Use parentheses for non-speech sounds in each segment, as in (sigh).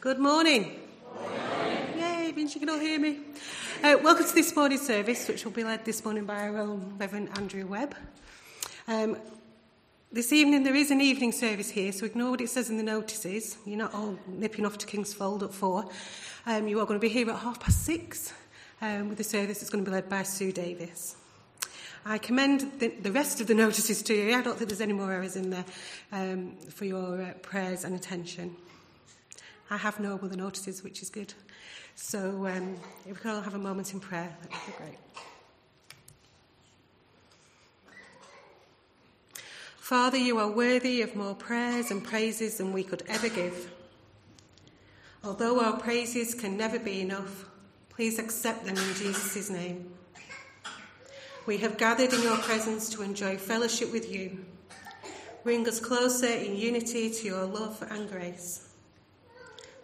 Good morning. morning. Yay, means you can all hear me. Uh, welcome to this morning's service, which will be led this morning by our own Reverend Andrew Webb. Um, this evening there is an evening service here, so ignore what it says in the notices. You're not all nipping off to Kingsfold at four. Um, you are going to be here at half past six um, with a service that's going to be led by Sue Davis. I commend the, the rest of the (laughs) notices to you. I don't think there's any more errors in there um, for your uh, prayers and attention. I have no other notices, which is good. So um, if we can all have a moment in prayer, that would be great. Father, you are worthy of more prayers and praises than we could ever give. Although our praises can never be enough, please accept them in Jesus' name. We have gathered in your presence to enjoy fellowship with you. Bring us closer in unity to your love and grace.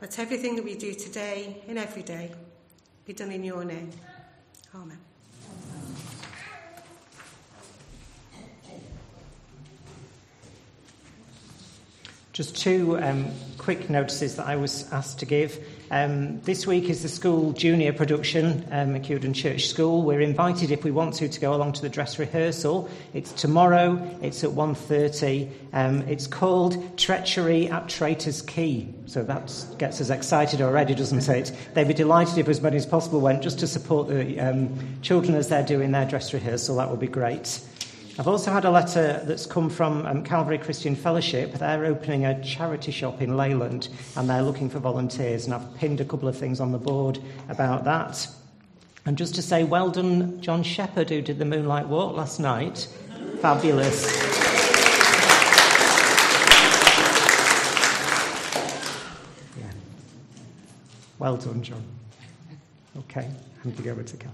Let everything that we do today and every day be done in your name. Amen. Just two um, quick notices that I was asked to give. Um, this week is the school junior production, um, McEwen Church School. We're invited, if we want to, to go along to the dress rehearsal. It's tomorrow. It's at 1.30. Um, it's called Treachery at Traitor's Key. So that gets us excited already, doesn't it? They'd be delighted if as many as possible went just to support the um, children as they're doing their dress rehearsal. That would be great. I've also had a letter that's come from um, Calvary Christian Fellowship. They're opening a charity shop in Leyland and they're looking for volunteers. And I've pinned a couple of things on the board about that. And just to say, well done, John Shepherd, who did the Moonlight Walk last night. Fabulous. Well done, John. Okay, handing over to Cal.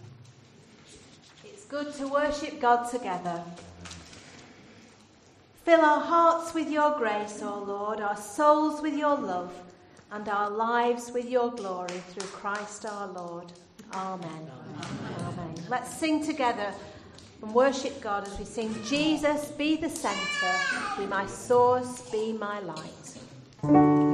It's good to worship God together. Fill our hearts with your grace, O Lord, our souls with your love, and our lives with your glory through Christ our Lord. Amen. Amen. Amen. Let's sing together and worship God as we sing Jesus, be the centre, be my source, be my light.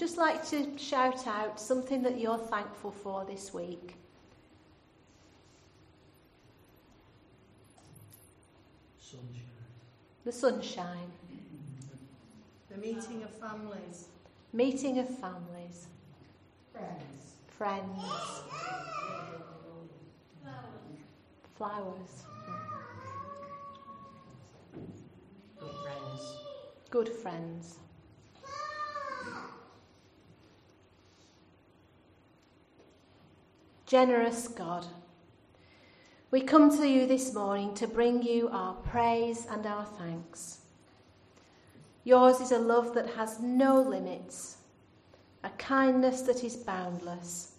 Just like to shout out something that you're thankful for this week. Sunshine. The sunshine, The meeting of families. meeting of families, Friends. friends, flowers, Good friends. good friends. Generous God, we come to you this morning to bring you our praise and our thanks. Yours is a love that has no limits, a kindness that is boundless,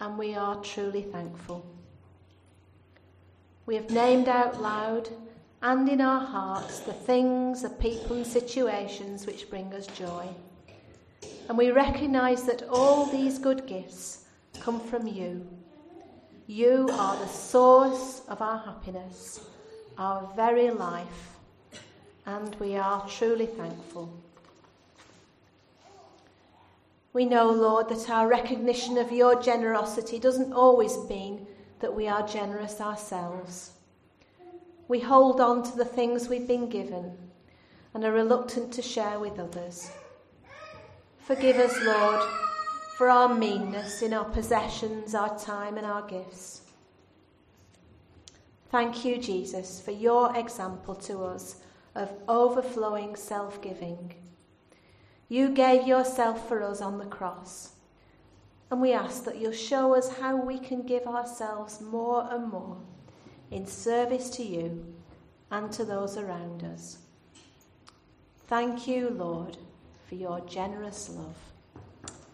and we are truly thankful. We have named out loud and in our hearts the things, the people, and situations which bring us joy. And we recognise that all these good gifts come from you. You are the source of our happiness, our very life, and we are truly thankful. We know, Lord, that our recognition of your generosity doesn't always mean that we are generous ourselves. We hold on to the things we've been given and are reluctant to share with others. Forgive us, Lord, for our meanness in our possessions, our time, and our gifts. Thank you, Jesus, for your example to us of overflowing self giving. You gave yourself for us on the cross, and we ask that you'll show us how we can give ourselves more and more in service to you and to those around us. Thank you, Lord, for your generous love.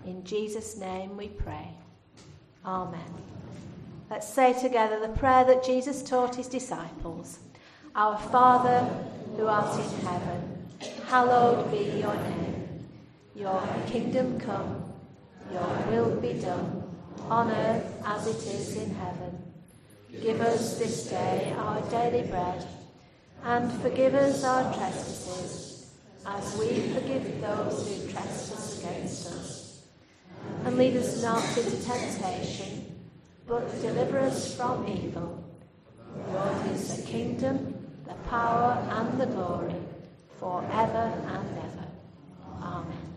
In Jesus' name we pray. Amen. Let's say together the prayer that Jesus taught his disciples Our Father, who art in heaven, hallowed be your name. Your kingdom come, your will be done, on earth as it is in heaven. Give us this day our daily bread, and forgive us our trespasses, as we forgive those who trespass against us. And lead us not into temptation, but deliver us from evil. Yours is the kingdom, the power, and the glory, for ever and ever. Amen.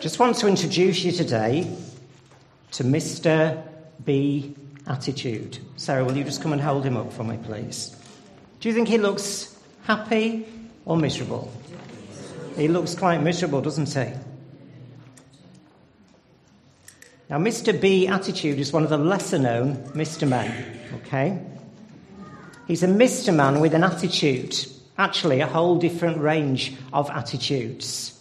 Just want to introduce you today to Mr. B Attitude. Sarah, will you just come and hold him up for me, please? Do you think he looks happy or miserable? He looks quite miserable, doesn't he? Now, Mr. B Attitude is one of the lesser known Mr. Men, okay? He's a Mr. Man with an attitude, actually, a whole different range of attitudes.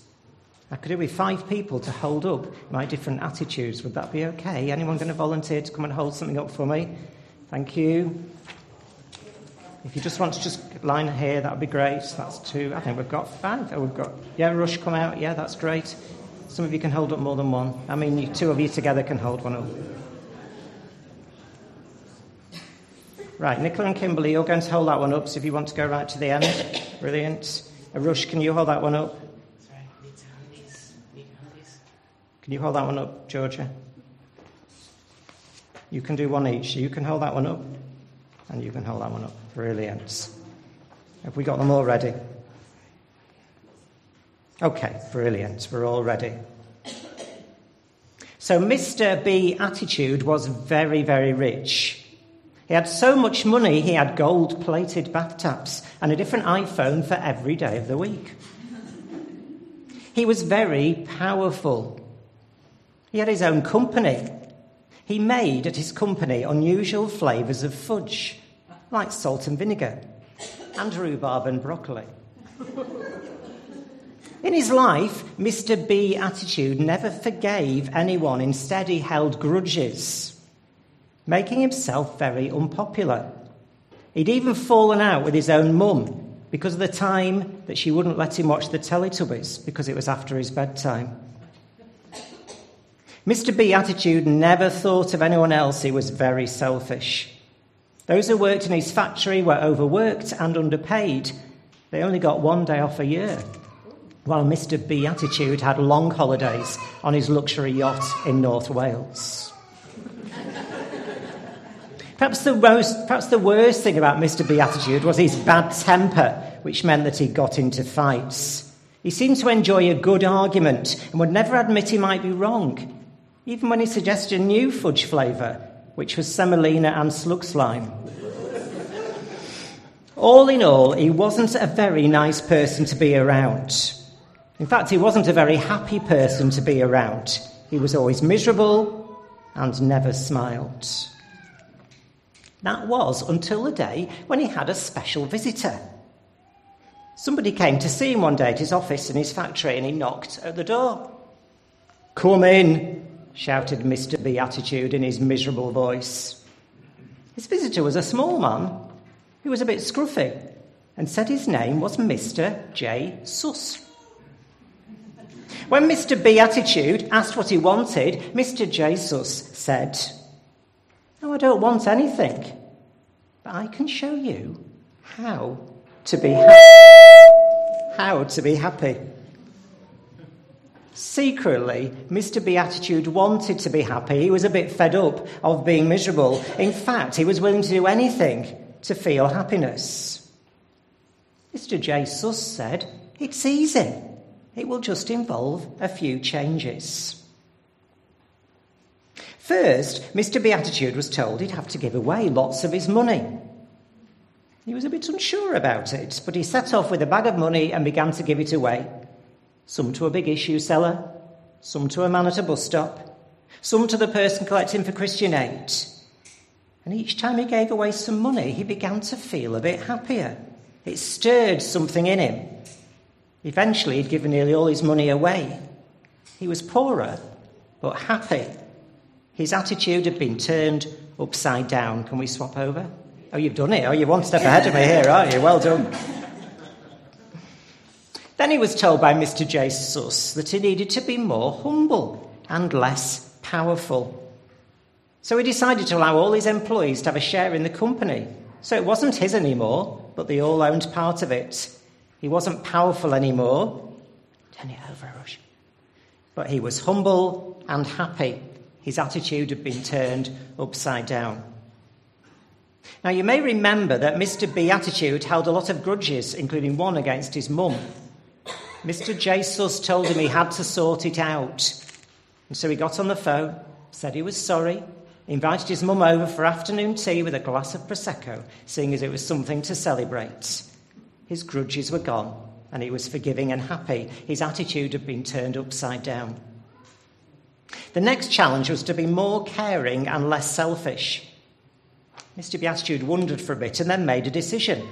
I could do with five people to hold up my different attitudes. Would that be okay? Anyone going to volunteer to come and hold something up for me? Thank you. If you just want to just line here, that would be great. That's two. I think we've got five. Oh, we've got yeah, Rush come out. Yeah, that's great. Some of you can hold up more than one. I mean, two of you together can hold one up. Right, Nicola and Kimberly, you're going to hold that one up. So if you want to go right to the end, brilliant. Rush, can you hold that one up? Can you hold that one up, Georgia? You can do one each. You can hold that one up, and you can hold that one up. Brilliant. Have we got them all ready? Okay, brilliant. We're all ready. So, Mr. B Attitude was very, very rich. He had so much money, he had gold plated bathtubs and a different iPhone for every day of the week. He was very powerful. He had his own company. He made at his company unusual flavours of fudge, like salt and vinegar, and rhubarb and broccoli. In his life, Mr. B attitude never forgave anyone, instead, he held grudges. making himself very unpopular. He'd even fallen out with his own mum because of the time that she wouldn't let him watch the Teletubbies because it was after his bedtime. Mr. Beatitude never thought of anyone else, he was very selfish. Those who worked in his factory were overworked and underpaid. They only got one day off a year, while Mr. Beatitude had long holidays on his luxury yacht in North Wales. Perhaps the, most, perhaps the worst thing about Mr. Beatitude was his bad temper, which meant that he got into fights. He seemed to enjoy a good argument and would never admit he might be wrong, even when he suggested a new fudge flavour, which was semolina and slug slime. all in all, he wasn't a very nice person to be around. In fact, he wasn't a very happy person to be around. He was always miserable and never smiled. That was until the day when he had a special visitor. Somebody came to see him one day at his office in his factory and he knocked at the door. Come in, shouted Mr. Beatitude in his miserable voice. His visitor was a small man He was a bit scruffy and said his name was Mr. J. Suss. When Mr. Beatitude asked what he wanted, Mr. J. Suss said, no, I don't want anything. But I can show you how to be happy. How to be happy. Secretly, Mr. Beatitude wanted to be happy. He was a bit fed up of being miserable. In fact, he was willing to do anything to feel happiness. Mr. J. Suss said, It's easy. It will just involve a few changes. First, Mr. Beatitude was told he'd have to give away lots of his money. He was a bit unsure about it, but he set off with a bag of money and began to give it away. Some to a big issue seller, some to a man at a bus stop, some to the person collecting for Christian Aid. And each time he gave away some money, he began to feel a bit happier. It stirred something in him. Eventually, he'd given nearly all his money away. He was poorer, but happy. His attitude had been turned upside down. Can we swap over? Oh, you've done it. Oh, you're one step ahead of me here, aren't you? Well done. Then he was told by Mr. J. Suss that he needed to be more humble and less powerful. So he decided to allow all his employees to have a share in the company. So it wasn't his anymore, but they all owned part of it. He wasn't powerful anymore. Turn it over, Rush. But he was humble and happy. His attitude had been turned upside down. Now, you may remember that Mr. Beatitude held a lot of grudges, including one against his mum. Mr. Jesus told him he had to sort it out. And so he got on the phone, said he was sorry, invited his mum over for afternoon tea with a glass of Prosecco, seeing as it was something to celebrate. His grudges were gone, and he was forgiving and happy. His attitude had been turned upside down. The next challenge was to be more caring and less selfish. Mr. Beatitude wondered for a bit and then made a decision.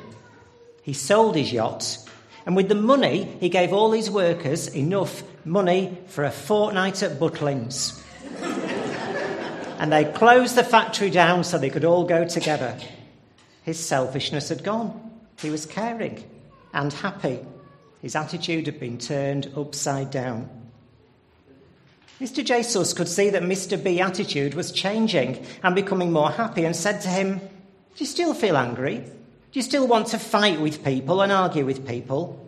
He sold his yacht, and with the money, he gave all his workers enough money for a fortnight at Butlins. and they closed the factory down so they could all go together. His selfishness had gone. He was caring and happy. His attitude had been turned upside down. Mr. Jesus could see that Mr. B's attitude was changing and becoming more happy and said to him, Do you still feel angry? Do you still want to fight with people and argue with people?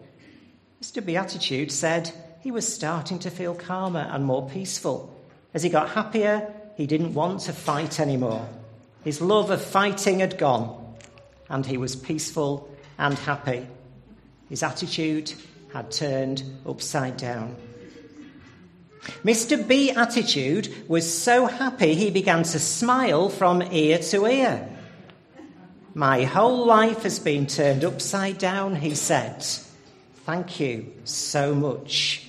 Mr. Beatitude said he was starting to feel calmer and more peaceful. As he got happier, he didn't want to fight anymore. His love of fighting had gone, and he was peaceful and happy. His attitude had turned upside down. Mr. Beatitude was so happy he began to smile from ear to ear. My whole life has been turned upside down, he said. Thank you so much.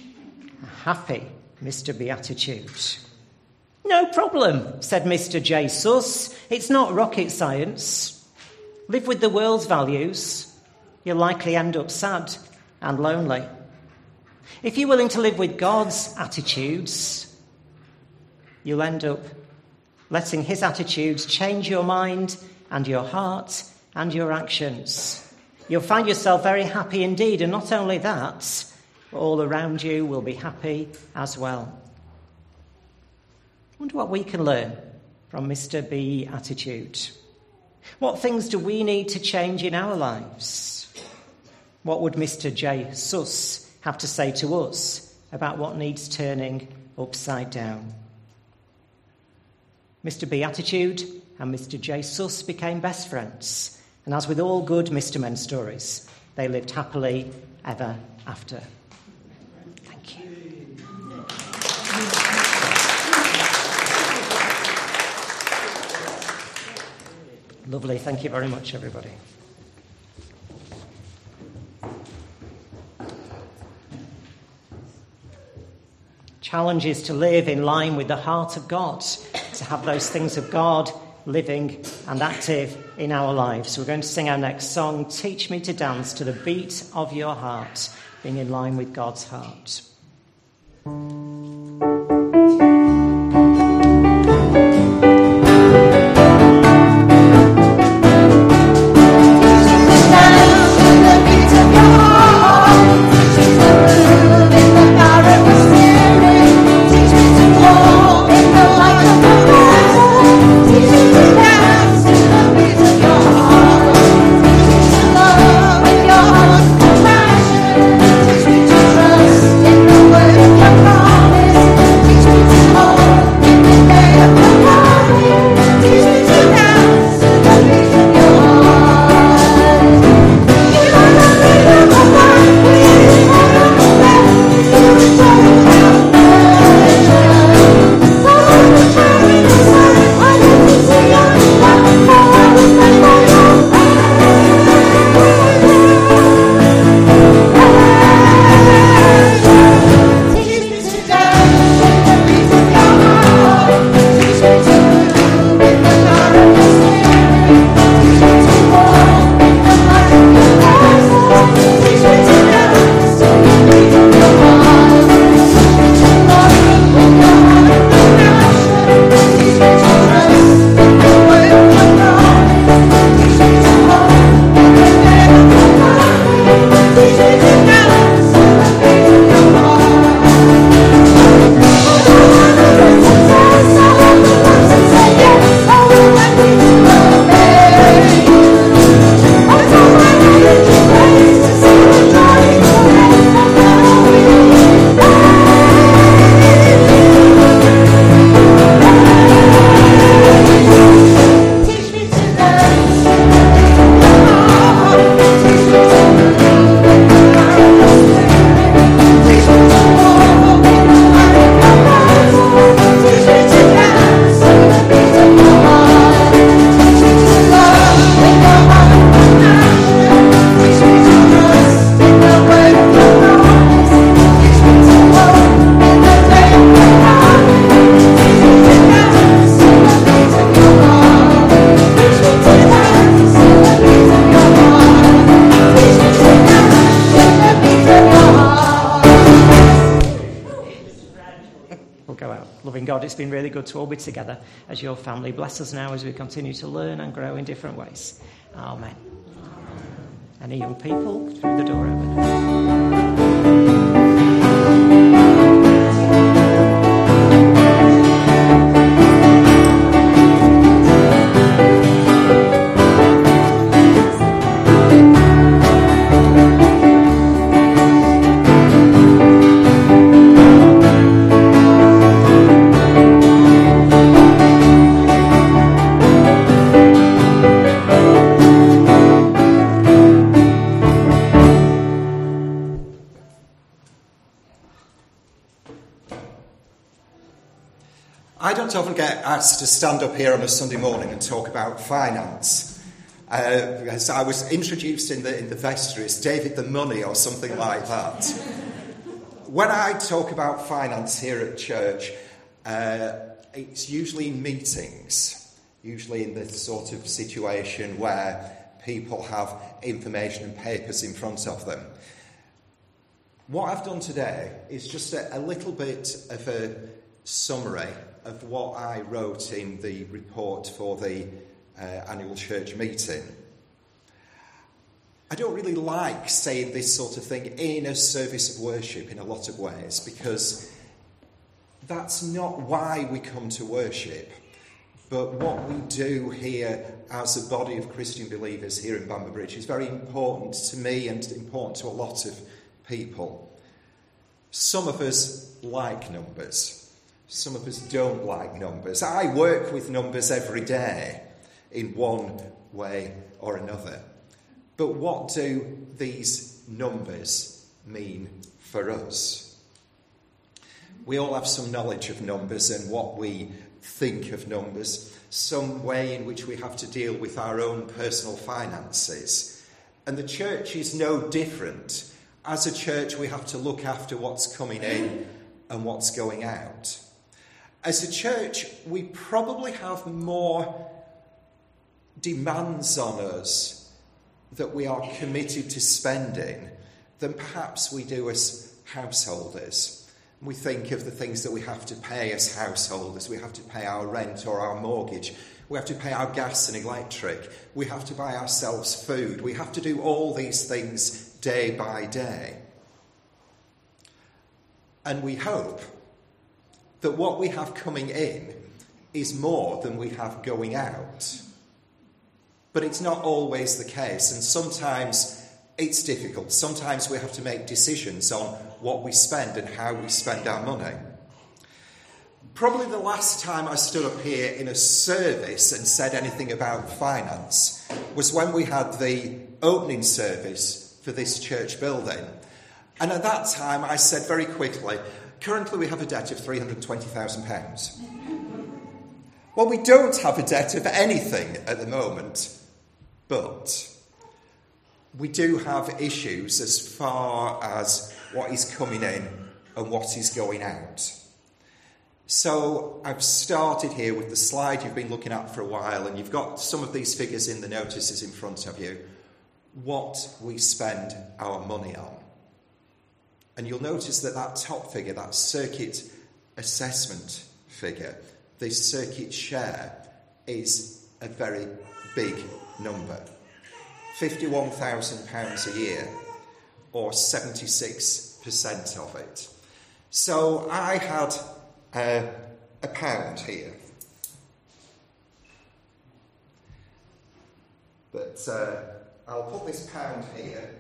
Happy, Mr. Beatitude. No problem, said Mr. J. Suss. It's not rocket science. Live with the world's values. You'll likely end up sad and lonely. If you're willing to live with God's attitudes, you'll end up letting his attitudes change your mind and your heart and your actions. You'll find yourself very happy indeed, and not only that, all around you will be happy as well. I wonder what we can learn from Mr. B attitude. What things do we need to change in our lives? What would Mr. J. Suss have to say to us about what needs turning upside down? Mr. B attitude and Mr. J. Sus became best friends. And as with all good Mr. Men stories, they lived happily ever after. Thank you. Lovely. Thank you very much, everybody. Challenge is to live in line with the heart of God, to have those things of God living and active in our lives. We're going to sing our next song, Teach Me to Dance to the Beat of Your Heart, being in line with God's heart. It's been really good to all be together as your family. Bless us now as we continue to learn and grow in different ways. Amen. Any young people to stand up here on a Sunday morning and talk about finance. Uh, I was introduced in the, in the vestry as David the Money or something like that. when I talk about finance here at church, uh, it's usually in meetings, usually in this sort of situation where people have information and papers in front of them. What I've done today is just a, a little bit of a summary of what I wrote in the report for the uh, annual church meeting. I don't really like saying this sort of thing in a service of worship in a lot of ways because that's not why we come to worship. But what we do here as a body of Christian believers here in Bamber Bridge is very important to me and important to a lot of people. Some of us like numbers, some of us don't like numbers. I work with numbers every day in one way or another. But what do these numbers mean for us? We all have some knowledge of numbers and what we think of numbers, some way in which we have to deal with our own personal finances. And the church is no different. As a church, we have to look after what's coming in and what's going out. As a church, we probably have more demands on us that we are committed to spending than perhaps we do as householders. We think of the things that we have to pay as householders. We have to pay our rent or our mortgage. We have to pay our gas and electric. We have to buy ourselves food. We have to do all these things day by day. And we hope that what we have coming in is more than we have going out. But it's not always the case, and sometimes it's difficult. Sometimes we have to make decisions on what we spend and how we spend our money. Probably the last time I stood up here in a service and said anything about finance was when we had the opening service for this church building. And at that time, I said very quickly, currently we have a debt of £320,000. Well, we don't have a debt of anything at the moment. But we do have issues as far as what is coming in and what is going out. So I've started here with the slide you've been looking at for a while, and you've got some of these figures in the notices in front of you. What we spend our money on. And you'll notice that that top figure, that circuit assessment figure, the circuit share, is a very big number £51,000 a year, or 76% of it. So I had uh, a pound here. But uh, I'll put this pound here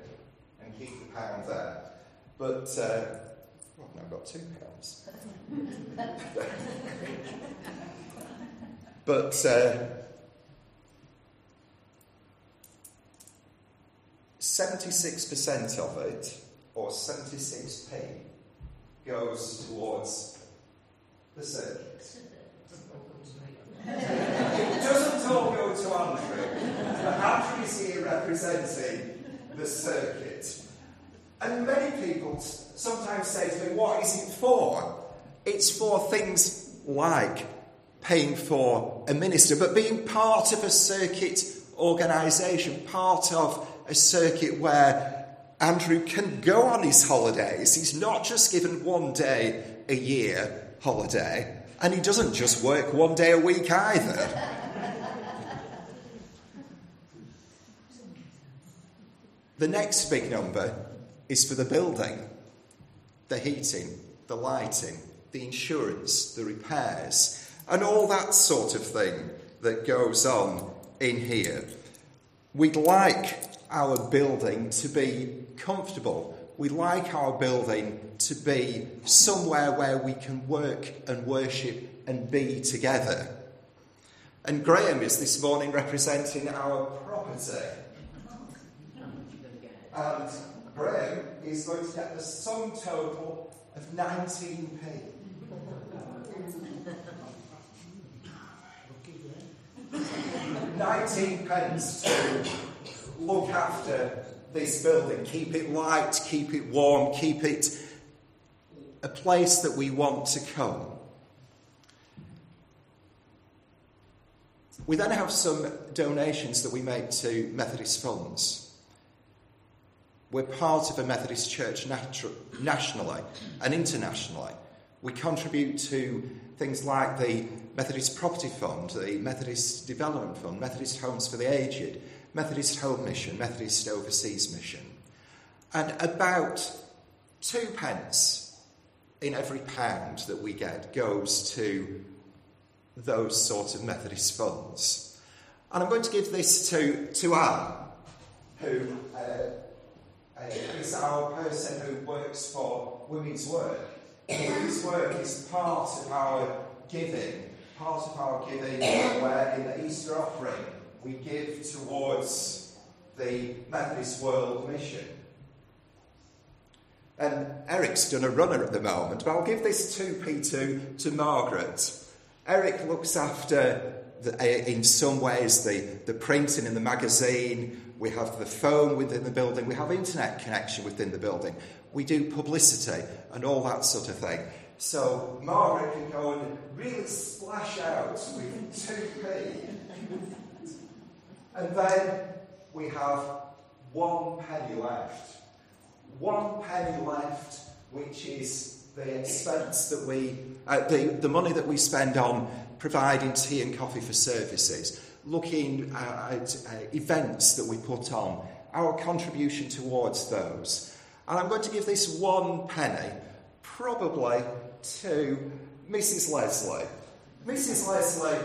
and keep the pound there. But, uh, well, I've got two pounds. (laughs) but uh, 76% of it, or 76p, goes towards the circuit. it doesn't all go to Andrew, but Andrew is here representing the circuit. And many people sometimes say to me, What is it for? It's for things like paying for a minister, but being part of a circuit organisation, part of a circuit where Andrew can go on his holidays. He's not just given one day a year holiday, and he doesn't just work one day a week either. (laughs) the next big number is for the building, the heating, the lighting, the insurance, the repairs, and all that sort of thing that goes on in here. We'd like our building to be comfortable. We'd like our building to be somewhere where we can work and worship and be together. And Graham is this morning representing our property. (laughs) And Graham is going to get the sum total of 19p. Nineteen pence to look after this building, keep it light, keep it warm, keep it a place that we want to come. We then have some donations that we make to Methodist funds. We're part of a Methodist church natu- nationally and internationally. We contribute to things like the Methodist Property Fund, the Methodist Development Fund, Methodist Homes for the Aged, Methodist Home Mission, Methodist Overseas Mission. And about two pence in every pound that we get goes to those sort of Methodist funds. And I'm going to give this to, to Anne, who uh, is our person who works for Women's Work. Women's Work is part of our giving, part of our giving where in the Easter offering we give towards the Methodist World Mission. And Eric's done a runner at the moment, but I'll give this 2p to, to Margaret. Eric looks after, the, uh, in some ways, the, the printing in the magazine. We have the phone within the building. We have internet connection within the building. We do publicity and all that sort of thing. So Margaret can go and really splash out with 2p. and then we have one penny left. One penny left, which is the expense that we, uh, the, the money that we spend on providing tea and coffee for services, looking at events that we put on, our contribution towards those. And I'm going to give this one penny, probably to Mrs. Leslie. Mrs. Leslie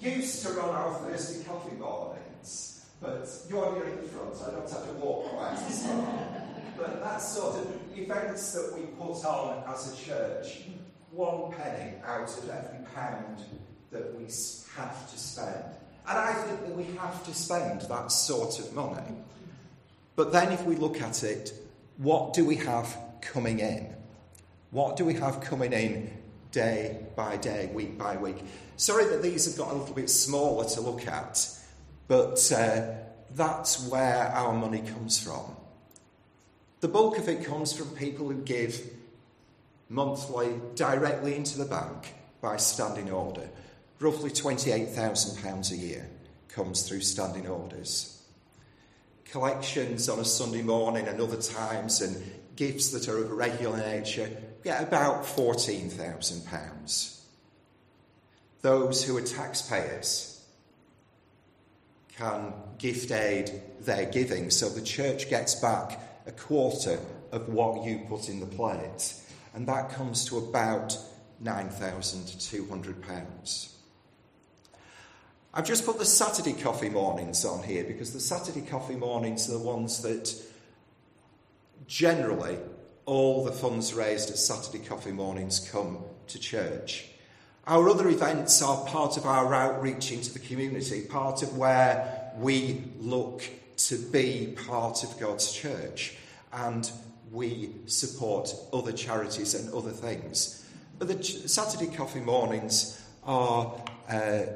used to run our Thursday coffee mornings, but you're here in the front, I don't have to walk quite as far. (laughs) But that sort of events that we put on as a church, one penny out of every pound that we have to spend. And I think that we have to spend that sort of money. But then if we look at it, what do we have coming in? What do we have coming in day by day, week by week? Sorry that these have got a little bit smaller to look at, but uh, that's where our money comes from. The bulk of it comes from people who give monthly directly into the bank by standing order. Roughly £28,000 a year comes through standing orders. Collections on a Sunday morning and other times, and gifts that are of a regular nature, get about £14,000. Those who are taxpayers can gift aid their giving, so the church gets back a quarter of what you put in the plate, and that comes to about £9,200. I've just put the Saturday coffee mornings on here because the Saturday coffee mornings are the ones that generally all the funds raised at Saturday coffee mornings come to church. Our other events are part of our outreach into the community, part of where we look to be part of God's church and we support other charities and other things. But the Saturday coffee mornings are uh,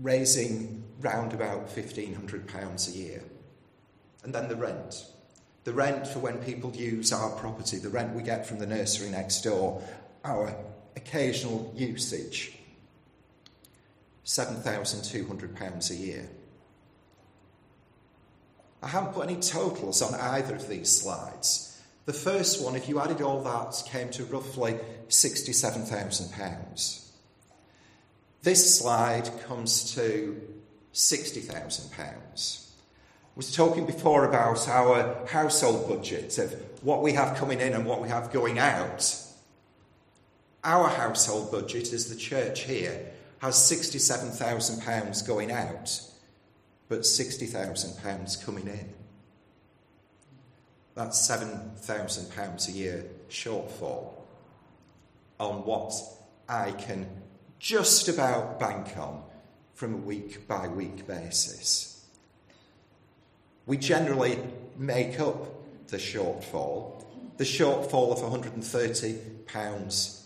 raising round about £1,500 a year. And then the rent. The rent for when people use our property, the rent we get from the nursery next door, our occasional usage. £7,200 a year. I haven't put any totals on either of these slides. The first one, if you added all that, came to roughly £67,000. This slide comes to £60,000. I was talking before about our household budget of what we have coming in and what we have going out. Our household budget as the church here has £67,000 going out, but £60,000 coming in. That's £7,000 a year shortfall on what I can just about bank on from a week by week basis. We generally make up the shortfall, the shortfall of £130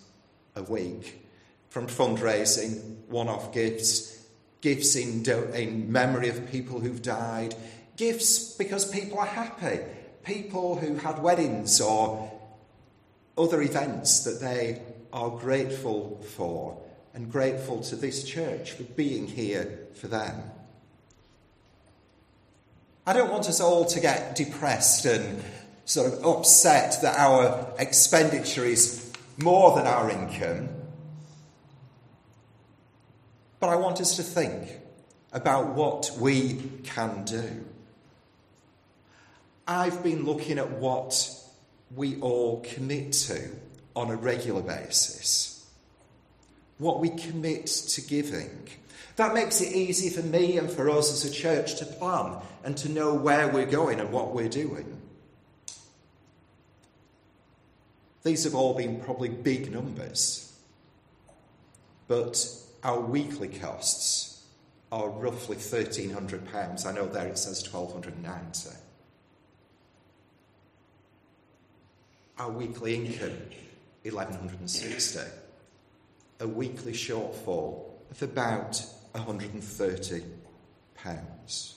a week from fundraising, one off gifts, gifts in, do- in memory of people who've died, gifts because people are happy, people who had weddings or other events that they are grateful for and grateful to this church for being here for them. I don't want us all to get depressed and sort of upset that our expenditure is more than our income. But I want us to think about what we can do. I've been looking at what we all commit to on a regular basis, what we commit to giving. That makes it easy for me and for us as a church to plan and to know where we're going and what we're doing. These have all been probably big numbers, but our weekly costs are roughly £1,300. I know there it says 1290 Our weekly income, 1160 A weekly shortfall of about 130 pounds.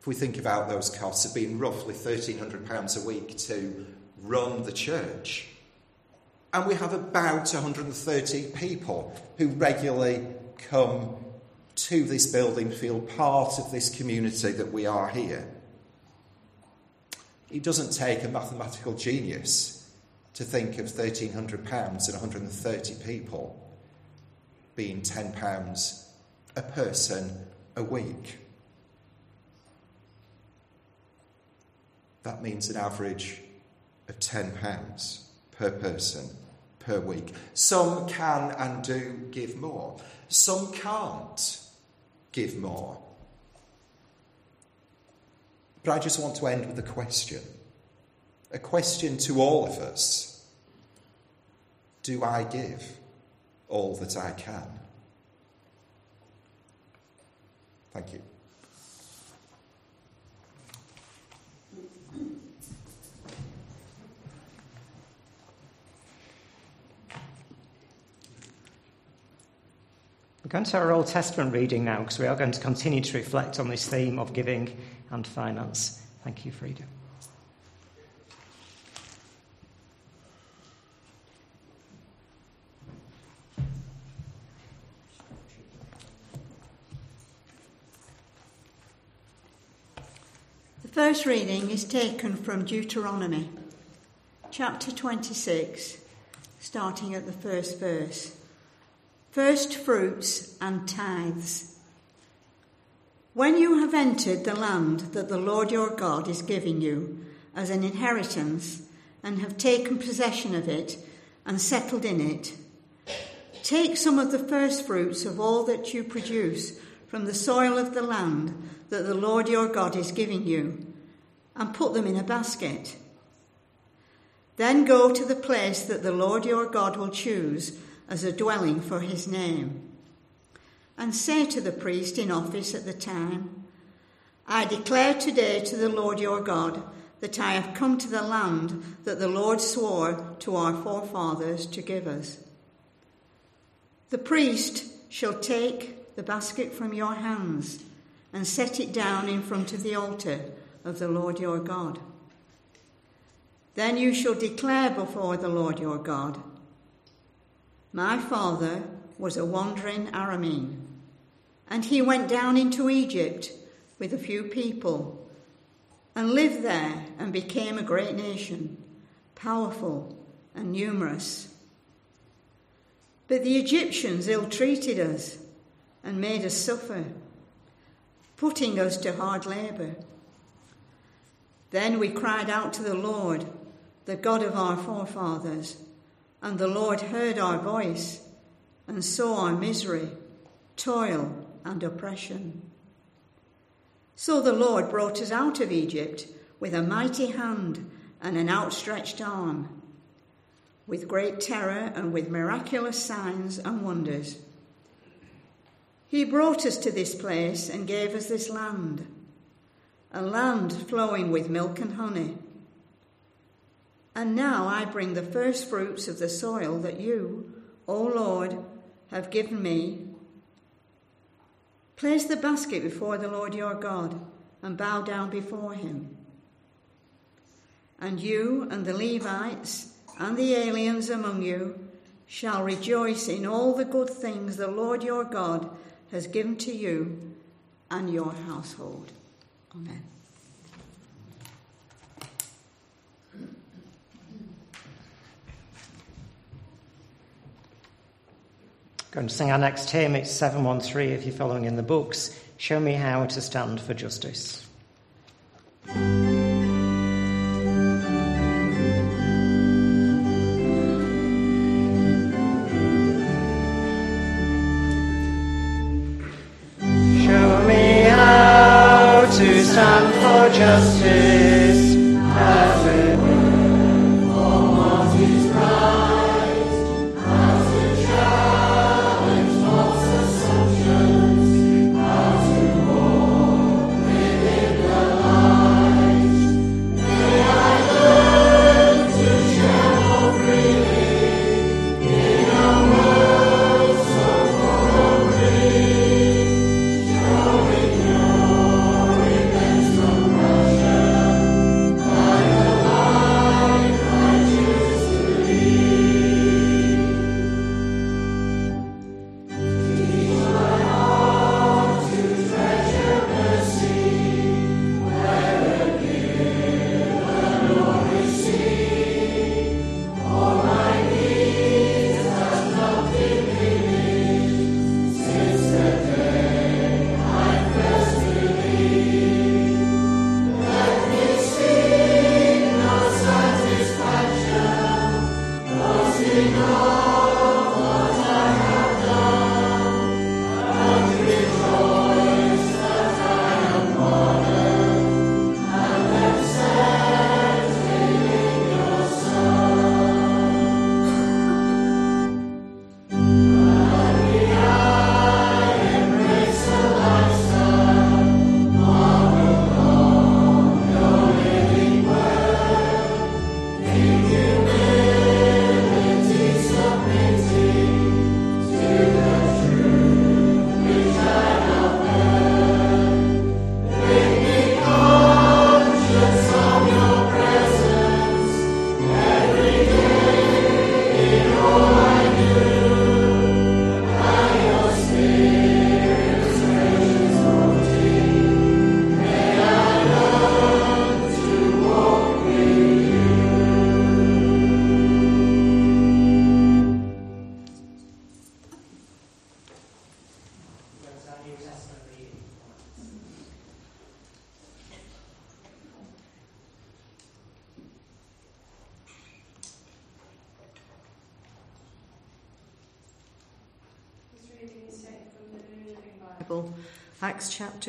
If we think about those costs, have been roughly £1,300 a week to run the church. And we have about 130 people who regularly come to this building, feel part of this community that we are here. It doesn't take a mathematical genius to think of £1,300 and 130 people being £10 a person a week. That means an average of £10 per person per week. Some can and do give more, some can't give more. But I just want to end with a question a question to all of us Do I give all that I can? Thank you. We're going to our Old Testament reading now because we are going to continue to reflect on this theme of giving and finance. Thank you, Frida. The first reading is taken from Deuteronomy, chapter 26, starting at the first verse first fruits and tithes. When you have entered the land that the Lord your God is giving you as an inheritance and have taken possession of it and settled in it, take some of the first fruits of all that you produce from the soil of the land that the Lord your God is giving you and put them in a basket. Then go to the place that the Lord your God will choose as a dwelling for his name. And say to the priest in office at the time, I declare today to the Lord your God that I have come to the land that the Lord swore to our forefathers to give us. The priest shall take the basket from your hands and set it down in front of the altar of the Lord your God. Then you shall declare before the Lord your God my father was a wandering Aramean, and he went down into Egypt with a few people and lived there and became a great nation, powerful and numerous. But the Egyptians ill treated us and made us suffer, putting us to hard labour. Then we cried out to the Lord, the God of our forefathers and the Lord heard our voice and saw our misery, toil, and oppression. So the Lord brought us out of Egypt with a mighty hand and an outstretched arm, with great terror and with miraculous signs and wonders. He brought us to this place and gave us this land, a land flowing with milk and honey and now I bring the first fruits of the soil that you, O Lord, have given me. Place the basket before the Lord your God and bow down before him. And you and the Levites and the aliens among you shall rejoice in all the good things the Lord your God has given to you and your household. Amen. Going to sing our next hymn. It's 713 if you're following in the books. Show me how to stand for justice.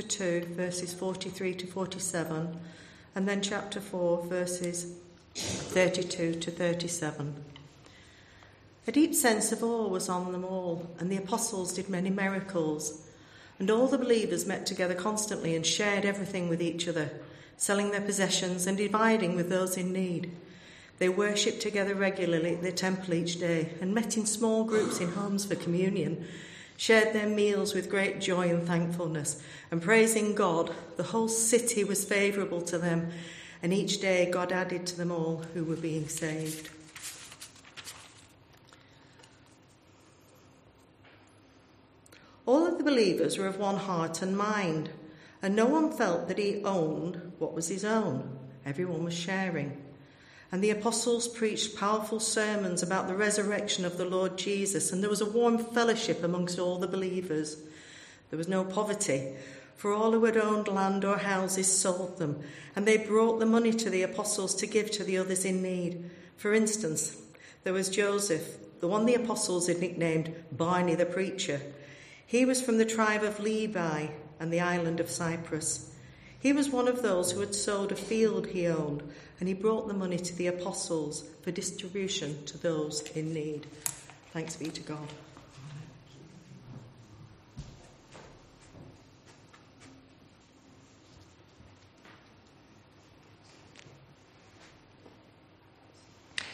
Chapter 2, verses 43 to 47, and then chapter 4, verses 32 to 37. A deep sense of awe was on them all, and the apostles did many miracles. And all the believers met together constantly and shared everything with each other, selling their possessions and dividing with those in need. They worshipped together regularly at the temple each day and met in small groups in homes for communion, shared their meals with great joy and thankfulness, and praising God, the whole city was favourable to them, and each day God added to them all who were being saved. All of the believers were of one heart and mind, and no one felt that he owned what was his own. Everyone was sharing. And the apostles preached powerful sermons about the resurrection of the Lord Jesus, and there was a warm fellowship amongst all the believers. There was no poverty, for all who had owned land or houses sold them, and they brought the money to the apostles to give to the others in need. For instance, there was Joseph, the one the apostles had nicknamed Barney the preacher. He was from the tribe of Levi and the island of Cyprus. He was one of those who had sold a field he owned, and he brought the money to the apostles for distribution to those in need. Thanks be to God.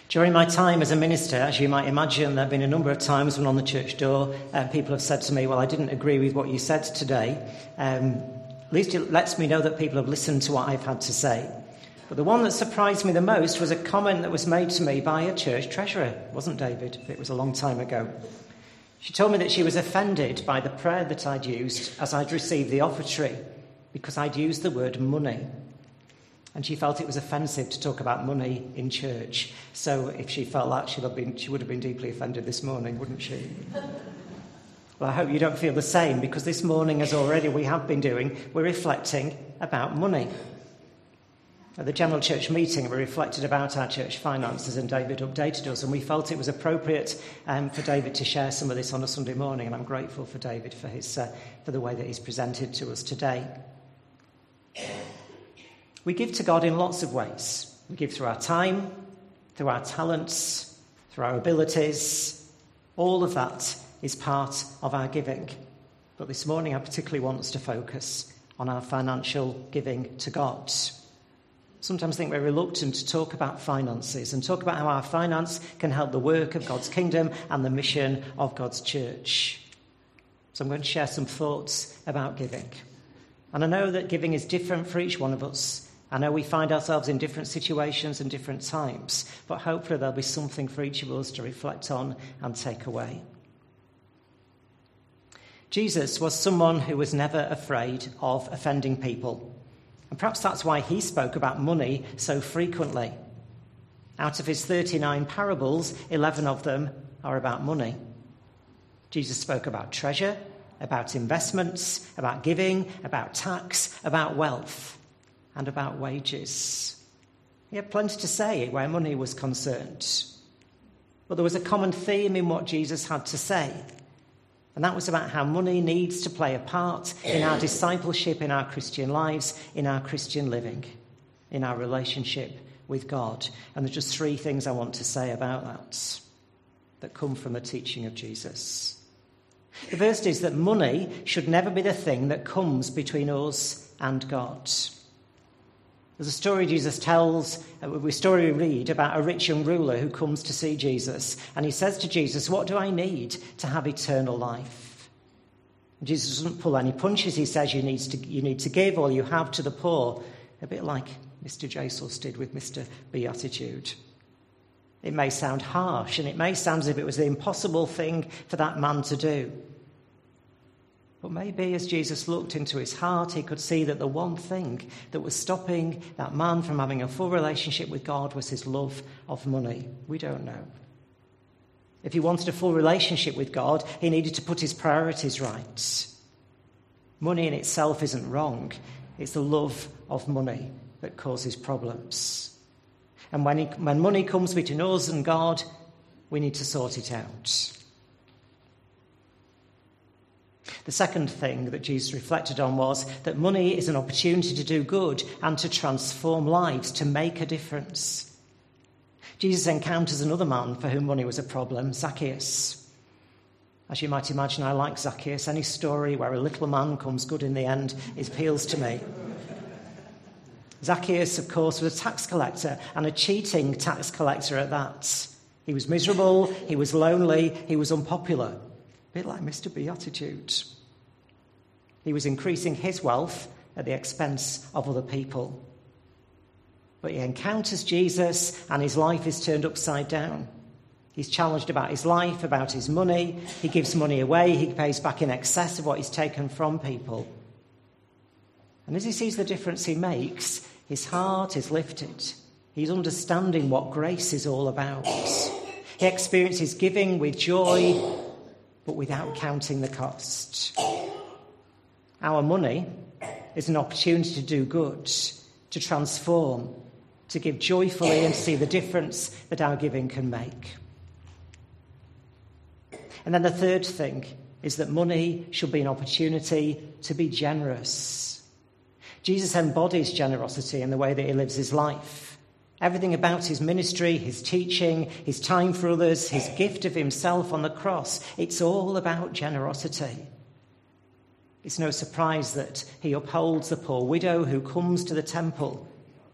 During my time as a minister, as you might imagine, there have been a number of times when on the church door uh, people have said to me, Well, I didn't agree with what you said today. Um, at least it lets me know that people have listened to what I've had to say. But the one that surprised me the most was a comment that was made to me by a church treasurer. It wasn't David, it was a long time ago. She told me that she was offended by the prayer that I'd used as I'd received the offertory because I'd used the word money. And she felt it was offensive to talk about money in church. So if she felt that, she'd have been, she would have been deeply offended this morning, wouldn't she? Well, I hope you don't feel the same because this morning, as already we have been doing, we're reflecting about money. At the General Church meeting, we reflected about our church finances, and David updated us, and we felt it was appropriate um, for David to share some of this on a Sunday morning, and I'm grateful for David for, his, uh, for the way that he's presented to us today. We give to God in lots of ways. We give through our time, through our talents, through our abilities. All of that is part of our giving. But this morning, I particularly want us to focus on our financial giving to God sometimes think we're reluctant to talk about finances and talk about how our finance can help the work of God's kingdom and the mission of God's church. So I'm going to share some thoughts about giving. And I know that giving is different for each one of us. I know we find ourselves in different situations and different times, but hopefully there'll be something for each of us to reflect on and take away. Jesus was someone who was never afraid of offending people. And perhaps that's why he spoke about money so frequently. Out of his 39 parables, 11 of them are about money. Jesus spoke about treasure, about investments, about giving, about tax, about wealth, and about wages. He had plenty to say where money was concerned. But there was a common theme in what Jesus had to say. And that was about how money needs to play a part in our discipleship, in our Christian lives, in our Christian living, in our relationship with God. And there's just three things I want to say about that that come from the teaching of Jesus. The first is that money should never be the thing that comes between us and God. There's a story Jesus tells, uh, a story we read about a rich young ruler who comes to see Jesus. And he says to Jesus, What do I need to have eternal life? And Jesus doesn't pull any punches. He says, you need, to, you need to give all you have to the poor. A bit like Mr. Jesus did with Mr. Beatitude. It may sound harsh and it may sound as if it was the impossible thing for that man to do. But maybe as Jesus looked into his heart, he could see that the one thing that was stopping that man from having a full relationship with God was his love of money. We don't know. If he wanted a full relationship with God, he needed to put his priorities right. Money in itself isn't wrong, it's the love of money that causes problems. And when, he, when money comes between us and God, we need to sort it out. The second thing that Jesus reflected on was that money is an opportunity to do good and to transform lives, to make a difference. Jesus encounters another man for whom money was a problem, Zacchaeus. As you might imagine, I like Zacchaeus. Any story where a little man comes good in the end appeals to me. Zacchaeus, of course, was a tax collector and a cheating tax collector at that. He was miserable, he was lonely, he was unpopular bit like Mr. Beatitude. He was increasing his wealth at the expense of other people. But he encounters Jesus and his life is turned upside down. He's challenged about his life, about his money. He gives money away. He pays back in excess of what he's taken from people. And as he sees the difference he makes, his heart is lifted. He's understanding what grace is all about. He experiences giving with joy but without counting the cost. Our money is an opportunity to do good, to transform, to give joyfully and see the difference that our giving can make. And then the third thing is that money should be an opportunity to be generous. Jesus embodies generosity in the way that he lives his life. Everything about his ministry, his teaching, his time for others, his gift of himself on the cross, it's all about generosity. It's no surprise that he upholds the poor widow who comes to the temple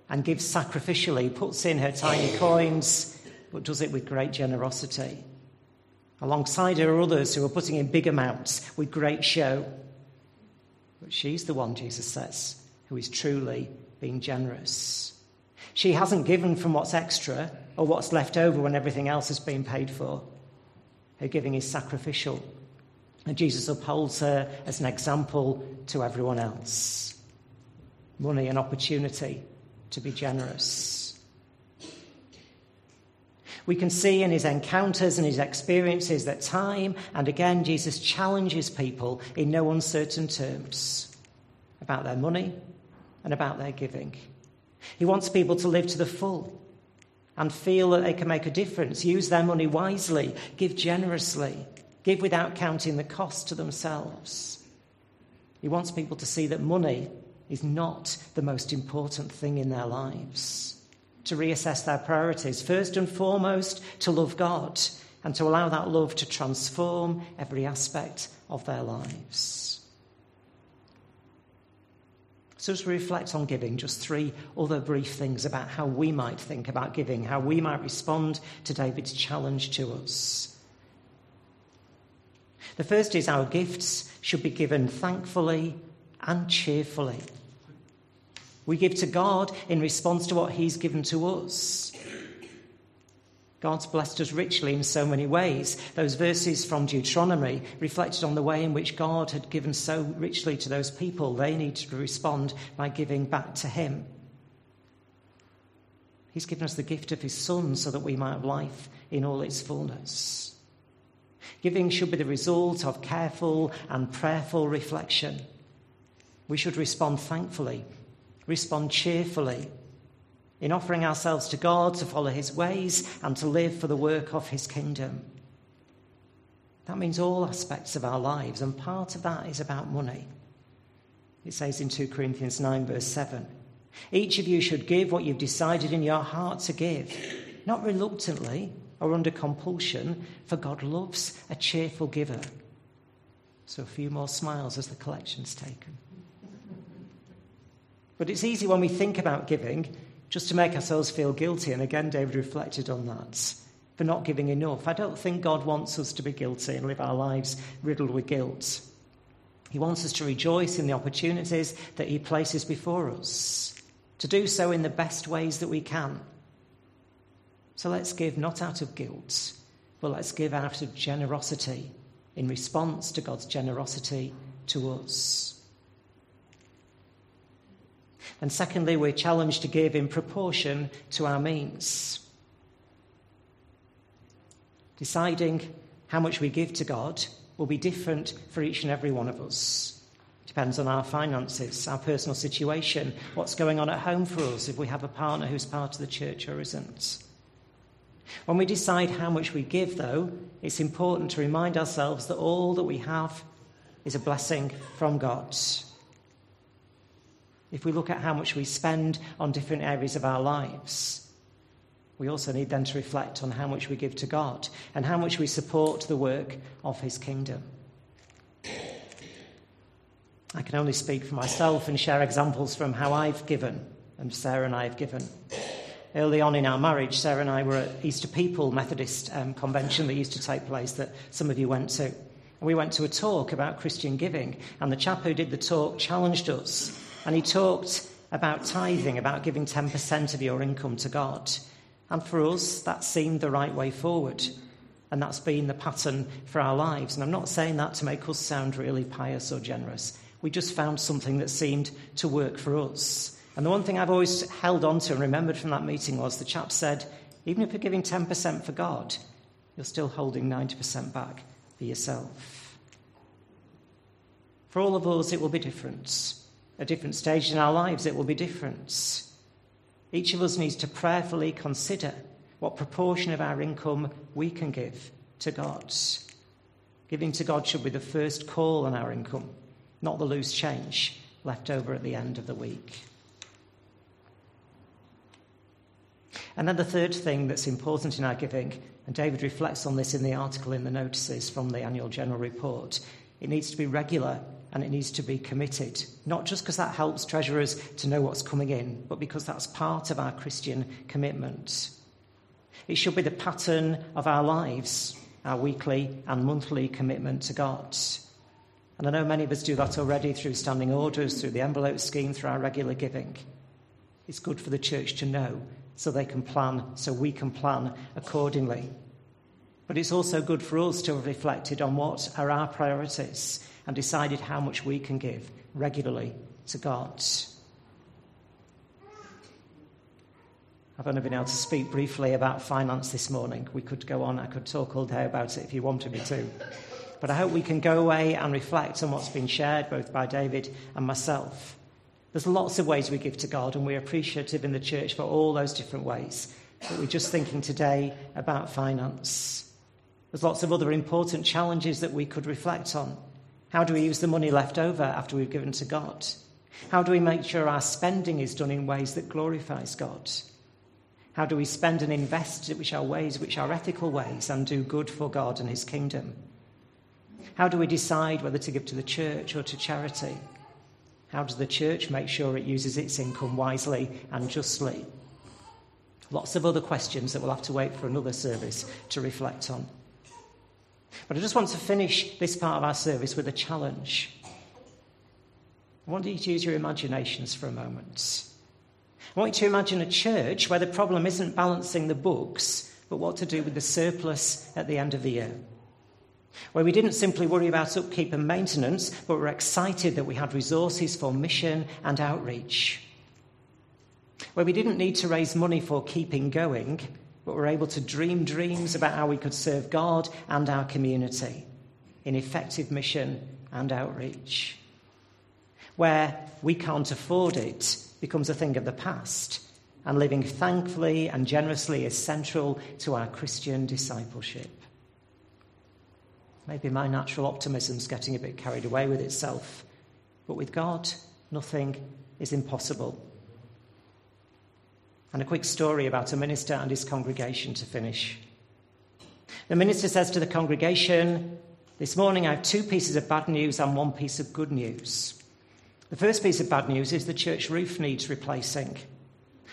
and gives sacrificially, puts in her tiny coins, but does it with great generosity. Alongside her are others who are putting in big amounts with great show. But she's the one, Jesus says, who is truly being generous. She hasn't given from what's extra or what's left over when everything else has been paid for. Her giving is sacrificial. And Jesus upholds her as an example to everyone else. Money and opportunity to be generous. We can see in his encounters and his experiences that time and again Jesus challenges people in no uncertain terms about their money and about their giving. He wants people to live to the full and feel that they can make a difference, use their money wisely, give generously, give without counting the cost to themselves. He wants people to see that money is not the most important thing in their lives, to reassess their priorities. First and foremost, to love God and to allow that love to transform every aspect of their lives. So, as we reflect on giving, just three other brief things about how we might think about giving, how we might respond to David's challenge to us. The first is our gifts should be given thankfully and cheerfully. We give to God in response to what He's given to us. God's blessed us richly in so many ways. Those verses from Deuteronomy reflected on the way in which God had given so richly to those people. They needed to respond by giving back to Him. He's given us the gift of His Son so that we might have life in all its fullness. Giving should be the result of careful and prayerful reflection. We should respond thankfully, respond cheerfully in offering ourselves to God to follow his ways and to live for the work of his kingdom. That means all aspects of our lives, and part of that is about money. It says in 2 Corinthians 9, verse 7 Each of you should give what you've decided in your heart to give, not reluctantly or under compulsion, for God loves a cheerful giver. So a few more smiles as the collection's taken. But it's easy when we think about giving just to make ourselves feel guilty. And again, David reflected on that for not giving enough. I don't think God wants us to be guilty and live our lives riddled with guilt. He wants us to rejoice in the opportunities that He places before us, to do so in the best ways that we can. So let's give not out of guilt, but let's give out of generosity in response to God's generosity to us. And secondly, we're challenged to give in proportion to our means. Deciding how much we give to God will be different for each and every one of us. It depends on our finances, our personal situation, what's going on at home for us, if we have a partner who's part of the church or isn't. When we decide how much we give, though, it's important to remind ourselves that all that we have is a blessing from God. If we look at how much we spend on different areas of our lives, we also need then to reflect on how much we give to God and how much we support the work of His kingdom. I can only speak for myself and share examples from how I've given and Sarah and I have given. Early on in our marriage, Sarah and I were at Easter People Methodist um, convention that used to take place that some of you went to. And we went to a talk about Christian giving, and the chap who did the talk challenged us and he talked about tithing, about giving 10% of your income to God. And for us, that seemed the right way forward. And that's been the pattern for our lives. And I'm not saying that to make us sound really pious or generous. We just found something that seemed to work for us. And the one thing I've always held on to and remembered from that meeting was the chap said, even if you're giving 10% for God, you're still holding 90% back for yourself. For all of us, it will be different. At different stage in our lives, it will be different. Each of us needs to prayerfully consider what proportion of our income we can give to God. Giving to God should be the first call on our income, not the loose change left over at the end of the week. And then the third thing that's important in our giving, and David reflects on this in the article in the notices from the annual general report, it needs to be regular and it needs to be committed. Not just because that helps treasurers to know what's coming in, but because that's part of our Christian commitment. It should be the pattern of our lives, our weekly and monthly commitment to God. And I know many of us do that already through standing orders, through the envelope scheme, through our regular giving. It's good for the church to know so they can plan, so we can plan accordingly. But it's also good for us to have reflected on what are our priorities and decided how much we can give regularly to God. I've only been able to speak briefly about finance this morning. We could go on, I could talk all day about it if you wanted me to. But I hope we can go away and reflect on what's been shared both by David and myself. There's lots of ways we give to God, and we're appreciative in the church for all those different ways. But we're just thinking today about finance. There's lots of other important challenges that we could reflect on. How do we use the money left over after we've given to God? How do we make sure our spending is done in ways that glorifies God? How do we spend and invest which are ways which are ethical ways and do good for God and his kingdom? How do we decide whether to give to the church or to charity? How does the church make sure it uses its income wisely and justly? Lots of other questions that we'll have to wait for another service to reflect on. But I just want to finish this part of our service with a challenge. I want you to use your imaginations for a moment. I want you to imagine a church where the problem isn't balancing the books, but what to do with the surplus at the end of the year. Where we didn't simply worry about upkeep and maintenance, but were excited that we had resources for mission and outreach. Where we didn't need to raise money for keeping going, but were able to dream dreams about how we could serve God and our community in effective mission and outreach. Where we can't afford it becomes a thing of the past, and living thankfully and generously is central to our Christian discipleship. Maybe my natural optimism's getting a bit carried away with itself, but with God, nothing is impossible. And a quick story about a minister and his congregation to finish. The minister says to the congregation, This morning I have two pieces of bad news and one piece of good news. The first piece of bad news is the church roof needs replacing.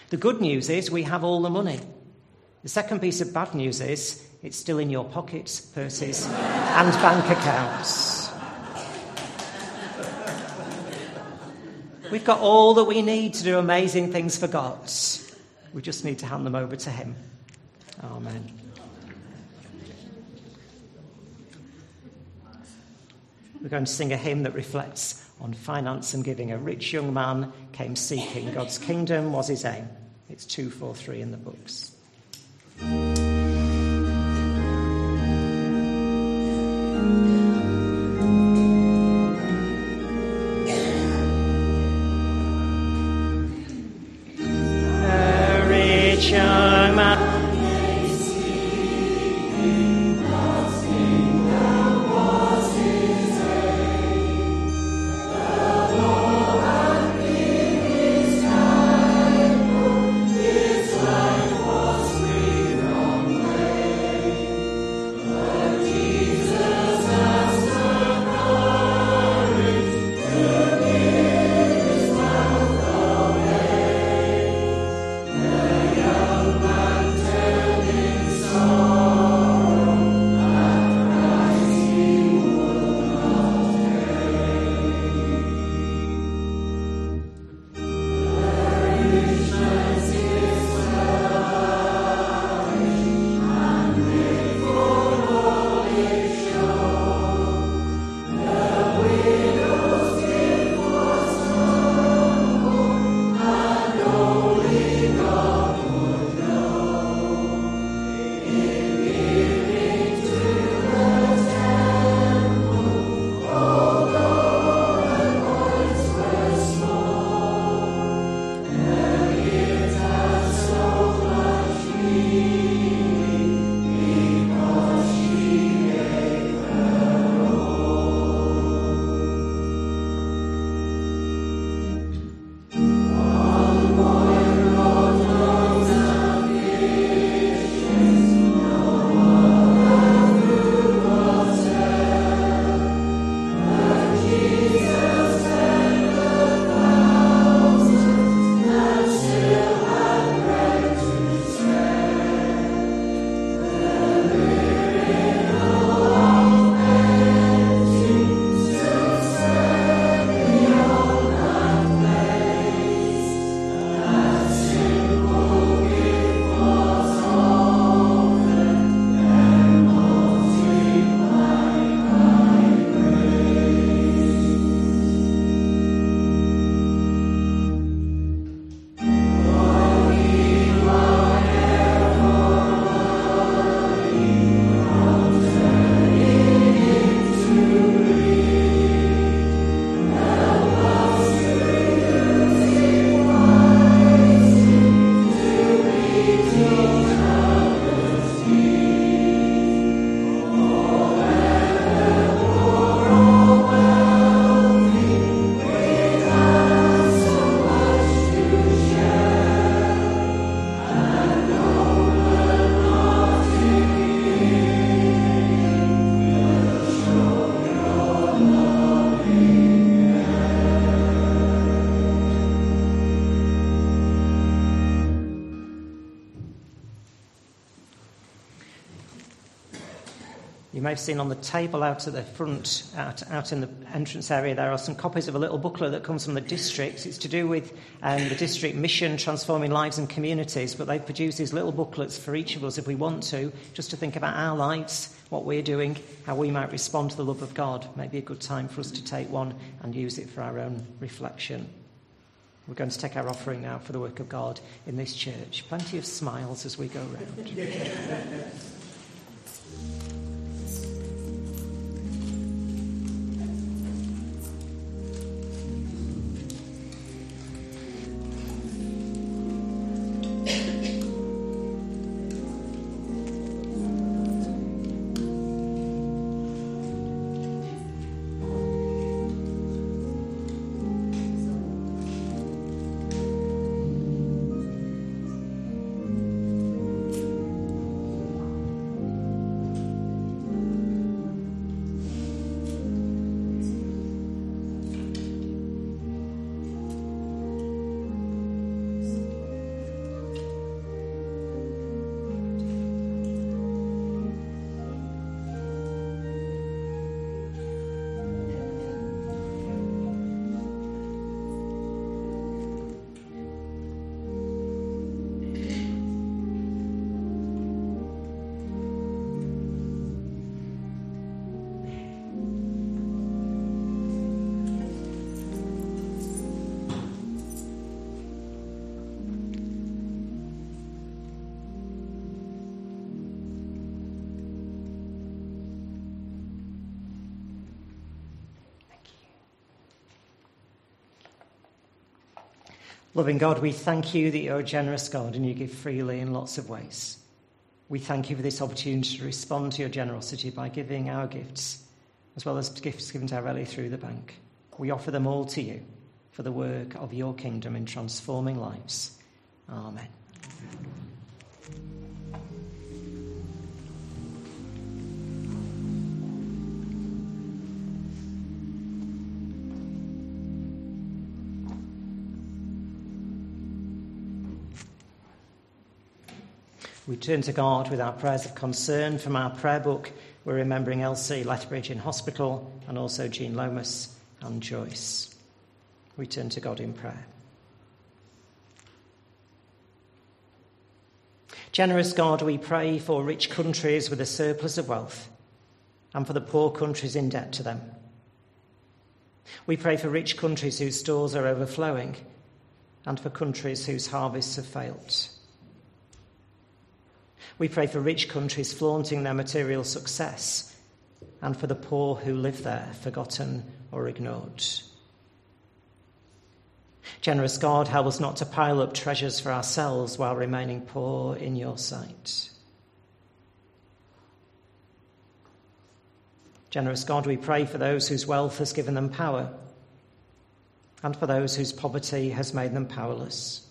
The good news is we have all the money. The second piece of bad news is it's still in your pockets, purses, (laughs) and bank accounts. We've got all that we need to do amazing things for God. We just need to hand them over to Him. Amen. We're going to sing a hymn that reflects on finance and giving. A rich young man came seeking. God's kingdom was his aim. It's 243 in the books. May have seen on the table out at the front, out, out in the entrance area, there are some copies of a little booklet that comes from the district. It's to do with um, the district mission, transforming lives and communities, but they've produced these little booklets for each of us if we want to, just to think about our lives, what we're doing, how we might respond to the love of God. Maybe a good time for us to take one and use it for our own reflection. We're going to take our offering now for the work of God in this church. Plenty of smiles as we go around. (laughs) Loving God, we thank you that you're a generous God and you give freely in lots of ways. We thank you for this opportunity to respond to your generosity by giving our gifts, as well as gifts given to our directly through the bank. We offer them all to you for the work of your kingdom in transforming lives. Amen. We turn to God with our prayers of concern from our prayer book. We're remembering Elsie Lethbridge in hospital and also Jean Lomas and Joyce. We turn to God in prayer. Generous God, we pray for rich countries with a surplus of wealth and for the poor countries in debt to them. We pray for rich countries whose stores are overflowing and for countries whose harvests have failed. We pray for rich countries flaunting their material success and for the poor who live there, forgotten or ignored. Generous God, help us not to pile up treasures for ourselves while remaining poor in your sight. Generous God, we pray for those whose wealth has given them power and for those whose poverty has made them powerless.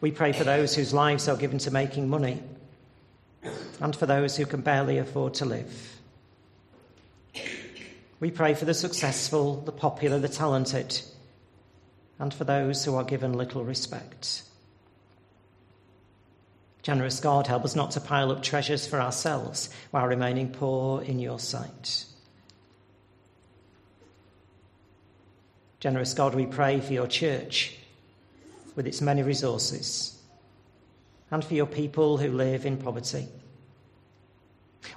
We pray for those whose lives are given to making money and for those who can barely afford to live. We pray for the successful, the popular, the talented, and for those who are given little respect. Generous God, help us not to pile up treasures for ourselves while remaining poor in your sight. Generous God, we pray for your church with its many resources, and for your people who live in poverty.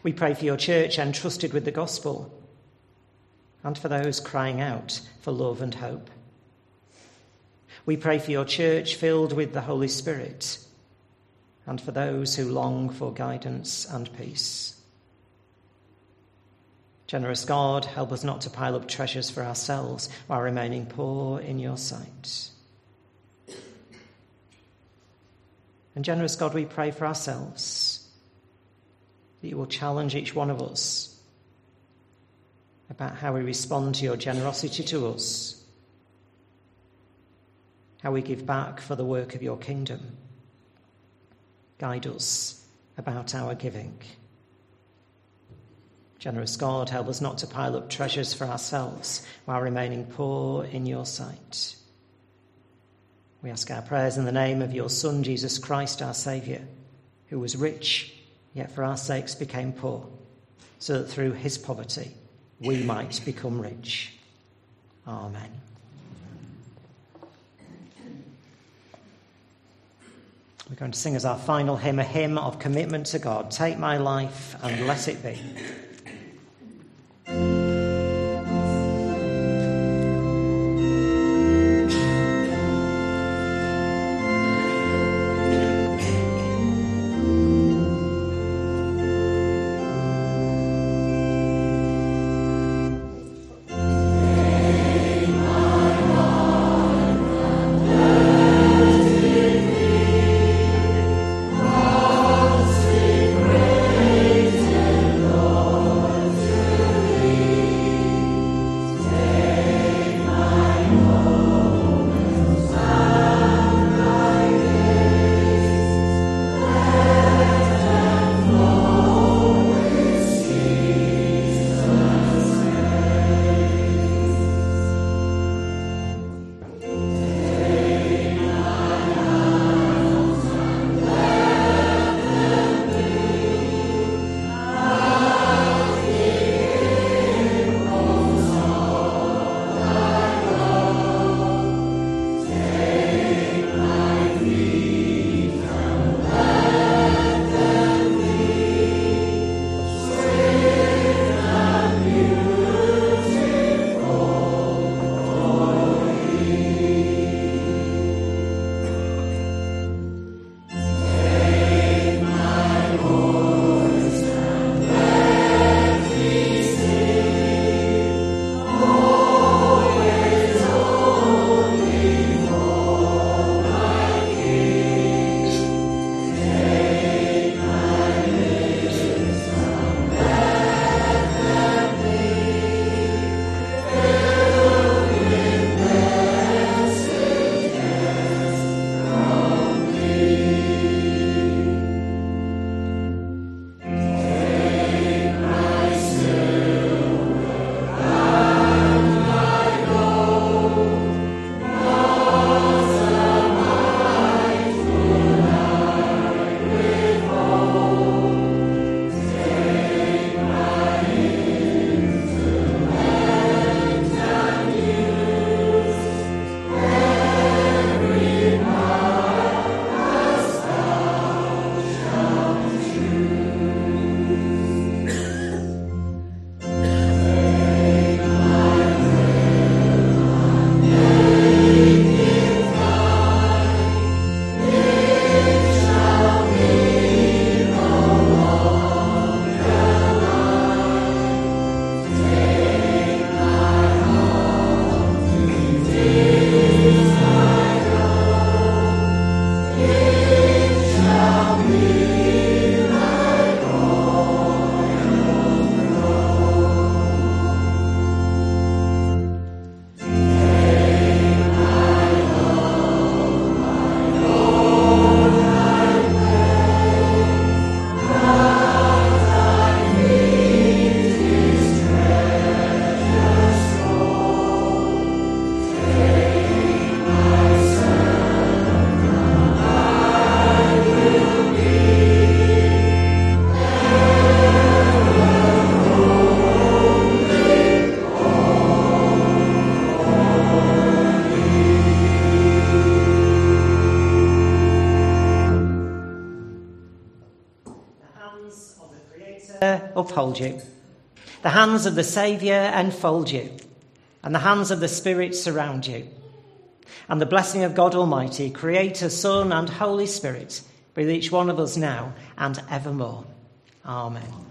We pray for your church entrusted with the gospel, and for those crying out for love and hope. We pray for your church filled with the Holy Spirit, and for those who long for guidance and peace. Generous God, help us not to pile up treasures for ourselves while remaining poor in your sight. And generous God, we pray for ourselves that you will challenge each one of us about how we respond to your generosity to us, how we give back for the work of your kingdom. Guide us about our giving. Generous God, help us not to pile up treasures for ourselves while remaining poor in your sight. We ask our prayers in the name of your Son, Jesus Christ, our Saviour, who was rich, yet for our sakes became poor, so that through his poverty we might become rich. Amen. We're going to sing as our final hymn a hymn of commitment to God. Take my life and let it be. Uphold you. The hands of the Saviour enfold you, and the hands of the Spirit surround you. And the blessing of God Almighty, Creator, Son, and Holy Spirit, be with each one of us now and evermore. Amen.